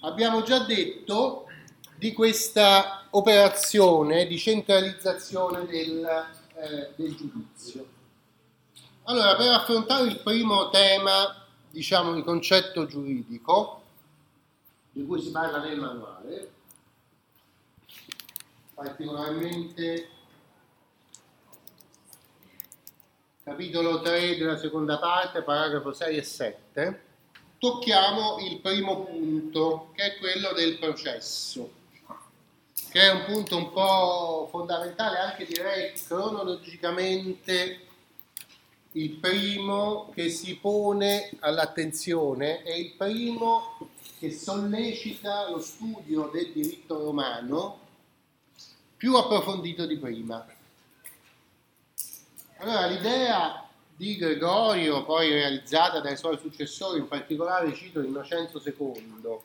abbiamo già detto di questa operazione di centralizzazione del, eh, del giudizio. Allora, per affrontare il primo tema, diciamo, di concetto giuridico, di cui si parla nel manuale, particolarmente capitolo 3 della seconda parte, paragrafo 6 e 7, tocchiamo il primo punto, che è quello del processo, che è un punto un po' fondamentale, anche direi cronologicamente il primo che si pone all'attenzione, è il primo che sollecita lo studio del diritto romano più approfondito di prima. Allora l'idea di Gregorio, poi realizzata dai suoi successori, in particolare cito Innocenzo II,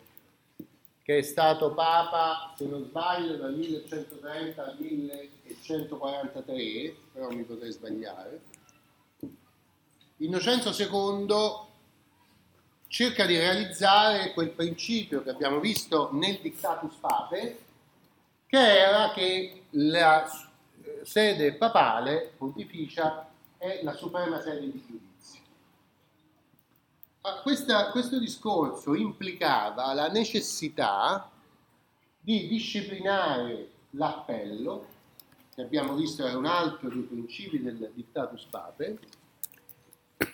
che è stato Papa, se non sbaglio, dal 1130 al 1143, però mi potrei sbagliare. Innocenzo II cerca di realizzare quel principio che abbiamo visto nel Dictatus Pape, che era che la sede papale pontificia è la suprema sede di giudizio. Questa, questo discorso implicava la necessità di disciplinare l'appello, che abbiamo visto era un altro dei principi del Dictatus Pape,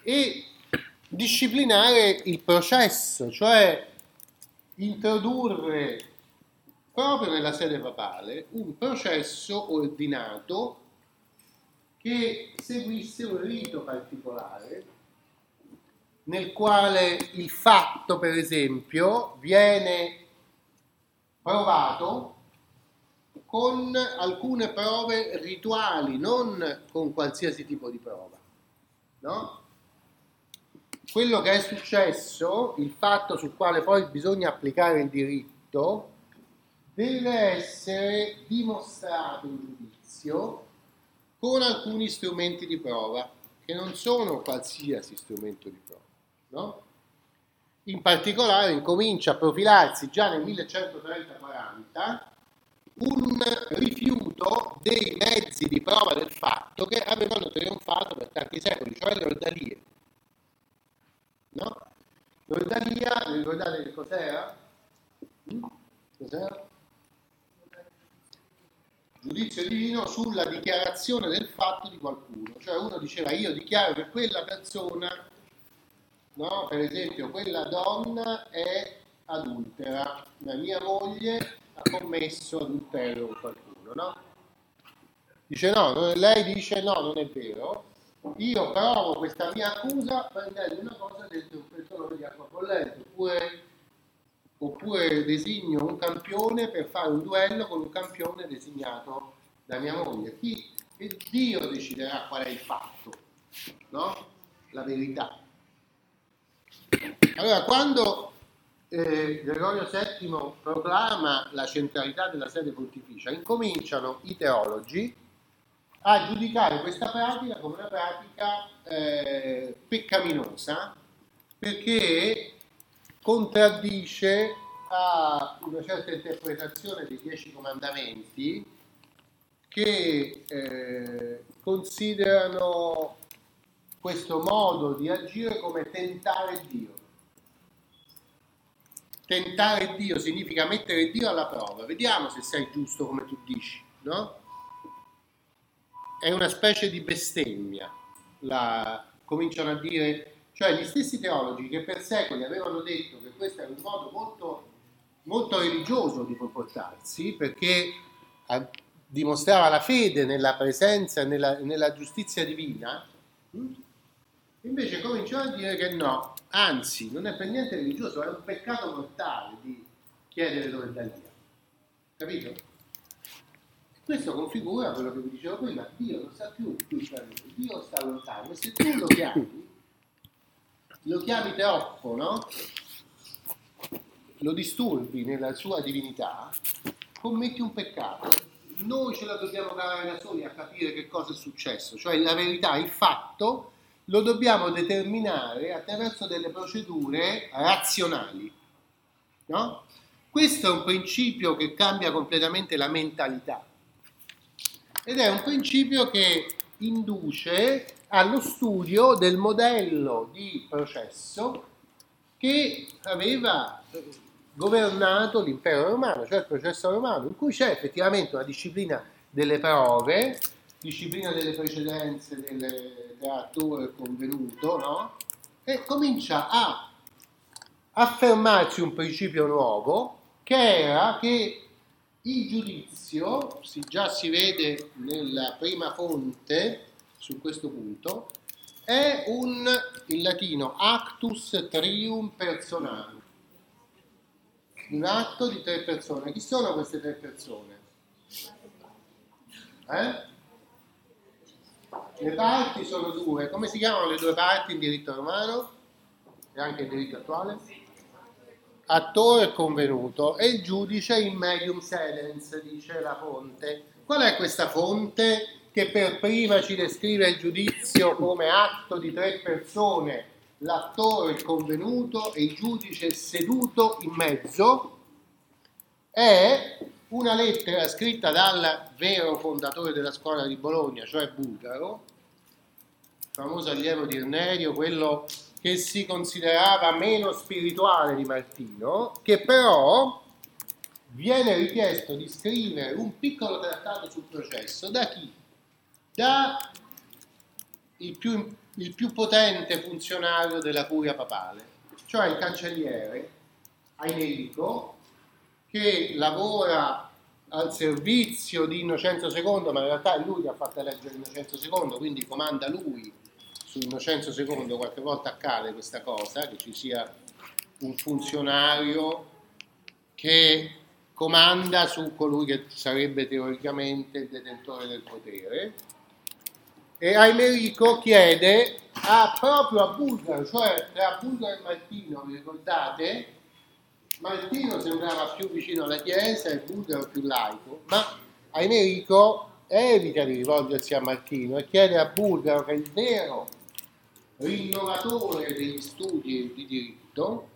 e disciplinare il processo, cioè introdurre proprio nella sede papale un processo ordinato che seguisse un rito particolare nel quale il fatto, per esempio, viene provato con alcune prove rituali, non con qualsiasi tipo di prova. No? Quello che è successo, il fatto sul quale poi bisogna applicare il diritto, deve essere dimostrato in giudizio con alcuni strumenti di prova, che non sono qualsiasi strumento di prova. No? In particolare incomincia a profilarsi già nel 1130-40 un rifiuto dei mezzi di prova del fatto che avevano trionfato per tanti secoli, cioè le ordalie. No? L'ordalia, ricordate che cos'era? Mm? Cos'era? Giudizio divino sulla dichiarazione del fatto di qualcuno. Cioè uno diceva io dichiaro che quella persona, no? per esempio quella donna è adultera, la mia moglie ha commesso adulterio con qualcuno. No? Dice no, lei dice no, non è vero, io provo questa mia accusa prendendo una cosa dentro un pentolone di acqua bollente, oppure oppure designo un campione per fare un duello con un campione designato da mia moglie. Chi, e Dio deciderà qual è il fatto, no? La verità. Allora, quando eh, Gregorio VII proclama la centralità della sede pontificia, incominciano i teologi a giudicare questa pratica come una pratica eh, peccaminosa perché contraddice a una certa interpretazione dei dieci comandamenti che eh, considerano questo modo di agire come tentare Dio. Tentare Dio significa mettere Dio alla prova. Vediamo se sei giusto come tu dici, no? È una specie di bestemmia. La, cominciano a dire cioè gli stessi teologi che per secoli avevano detto che questo era un modo molto, molto religioso di comportarsi, perché dimostrava la fede nella presenza e nella, nella giustizia divina, hm? invece cominciano a dire che no, anzi, non è per niente religioso, è un peccato mortale di chiedere dove è Dio. Capito? Questo configura quello che vi dicevo prima, Dio non sta più qui per noi, Dio sta lontano e se tu lo chiami lo chiami troppo, no? Lo disturbi nella sua divinità, commetti un peccato. Noi ce la dobbiamo cavare da soli a capire che cosa è successo, cioè la verità, il fatto, lo dobbiamo determinare attraverso delle procedure razionali, no? Questo è un principio che cambia completamente la mentalità ed è un principio che induce allo studio del modello di processo che aveva eh, governato l'impero romano, cioè il processo romano, in cui c'è effettivamente una disciplina delle prove, disciplina delle precedenze del creatore convenuto, no? E comincia a affermarsi un principio nuovo che era che il giudizio, si, già si vede nella prima fonte su questo punto, è un, in latino, actus trium personale, un atto di tre persone. Chi sono queste tre persone? Eh? Le parti sono due. Come si chiamano le due parti in diritto romano e anche in diritto attuale? Attore convenuto e il giudice in medium sedens, dice la fonte. Qual è questa fonte che per prima ci descrive il giudizio come atto di tre persone, l'attore il convenuto e il giudice seduto in mezzo? È una lettera scritta dal vero fondatore della scuola di Bologna, cioè Bulgaro, famoso allievo di Irnerio, quello che si considerava meno spirituale di Martino, che però viene richiesto di scrivere un piccolo trattato sul processo da chi? Da il più, il più potente funzionario della curia papale, cioè il cancelliere Aimerico, che lavora al servizio di Innocenzo II, ma in realtà è lui che ha fatto eleggere Innocenzo II, quindi comanda lui su Innocenzo II, qualche volta accade questa cosa, che ci sia un funzionario che comanda su colui che sarebbe teoricamente il detentore del potere. E Aimerico chiede a, proprio a Bulgaro, cioè tra Bulgaro e Martino, vi ricordate? Martino sembrava più vicino alla Chiesa e Bulgaro più laico, ma Aimerico evita di rivolgersi a Martino e chiede a Bulgaro, che è il vero rinnovatore degli studi di diritto,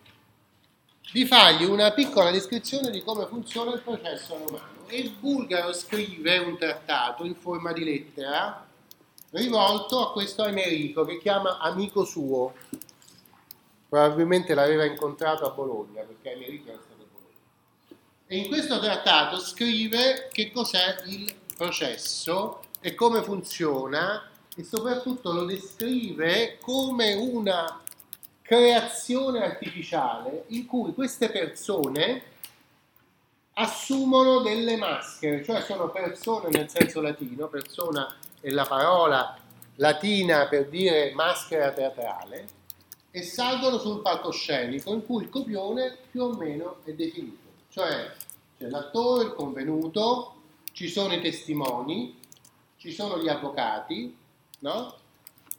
di fargli una piccola descrizione di come funziona il processo romano. E Bulgaro scrive un trattato in forma di lettera rivolto a questo Americo che chiama amico suo, probabilmente l'aveva incontrato a Bologna, perché Americo era stato a Bologna. E in questo trattato scrive che cos'è il processo e come funziona e soprattutto lo descrive come una creazione artificiale in cui queste persone assumono delle maschere, cioè sono persone nel senso latino, persona è la parola latina per dire maschera teatrale, e salgono sul palcoscenico in cui il copione più o meno è definito. Cioè c'è l'attore, il convenuto, ci sono i testimoni, ci sono gli avvocati, no?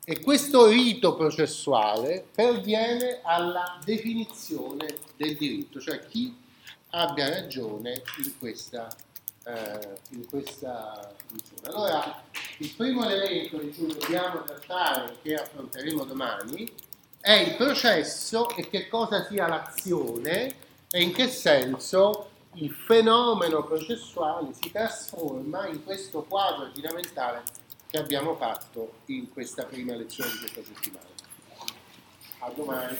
E questo rito processuale perviene alla definizione del diritto, cioè chi abbia ragione in questa, eh, in questa funzione. Allora, il primo elemento di cui dobbiamo trattare, che affronteremo domani, è il processo e che cosa sia l'azione e in che senso il fenomeno processuale si trasforma in questo quadro ordinamentale che abbiamo fatto in questa prima lezione di questa settimana. A domani.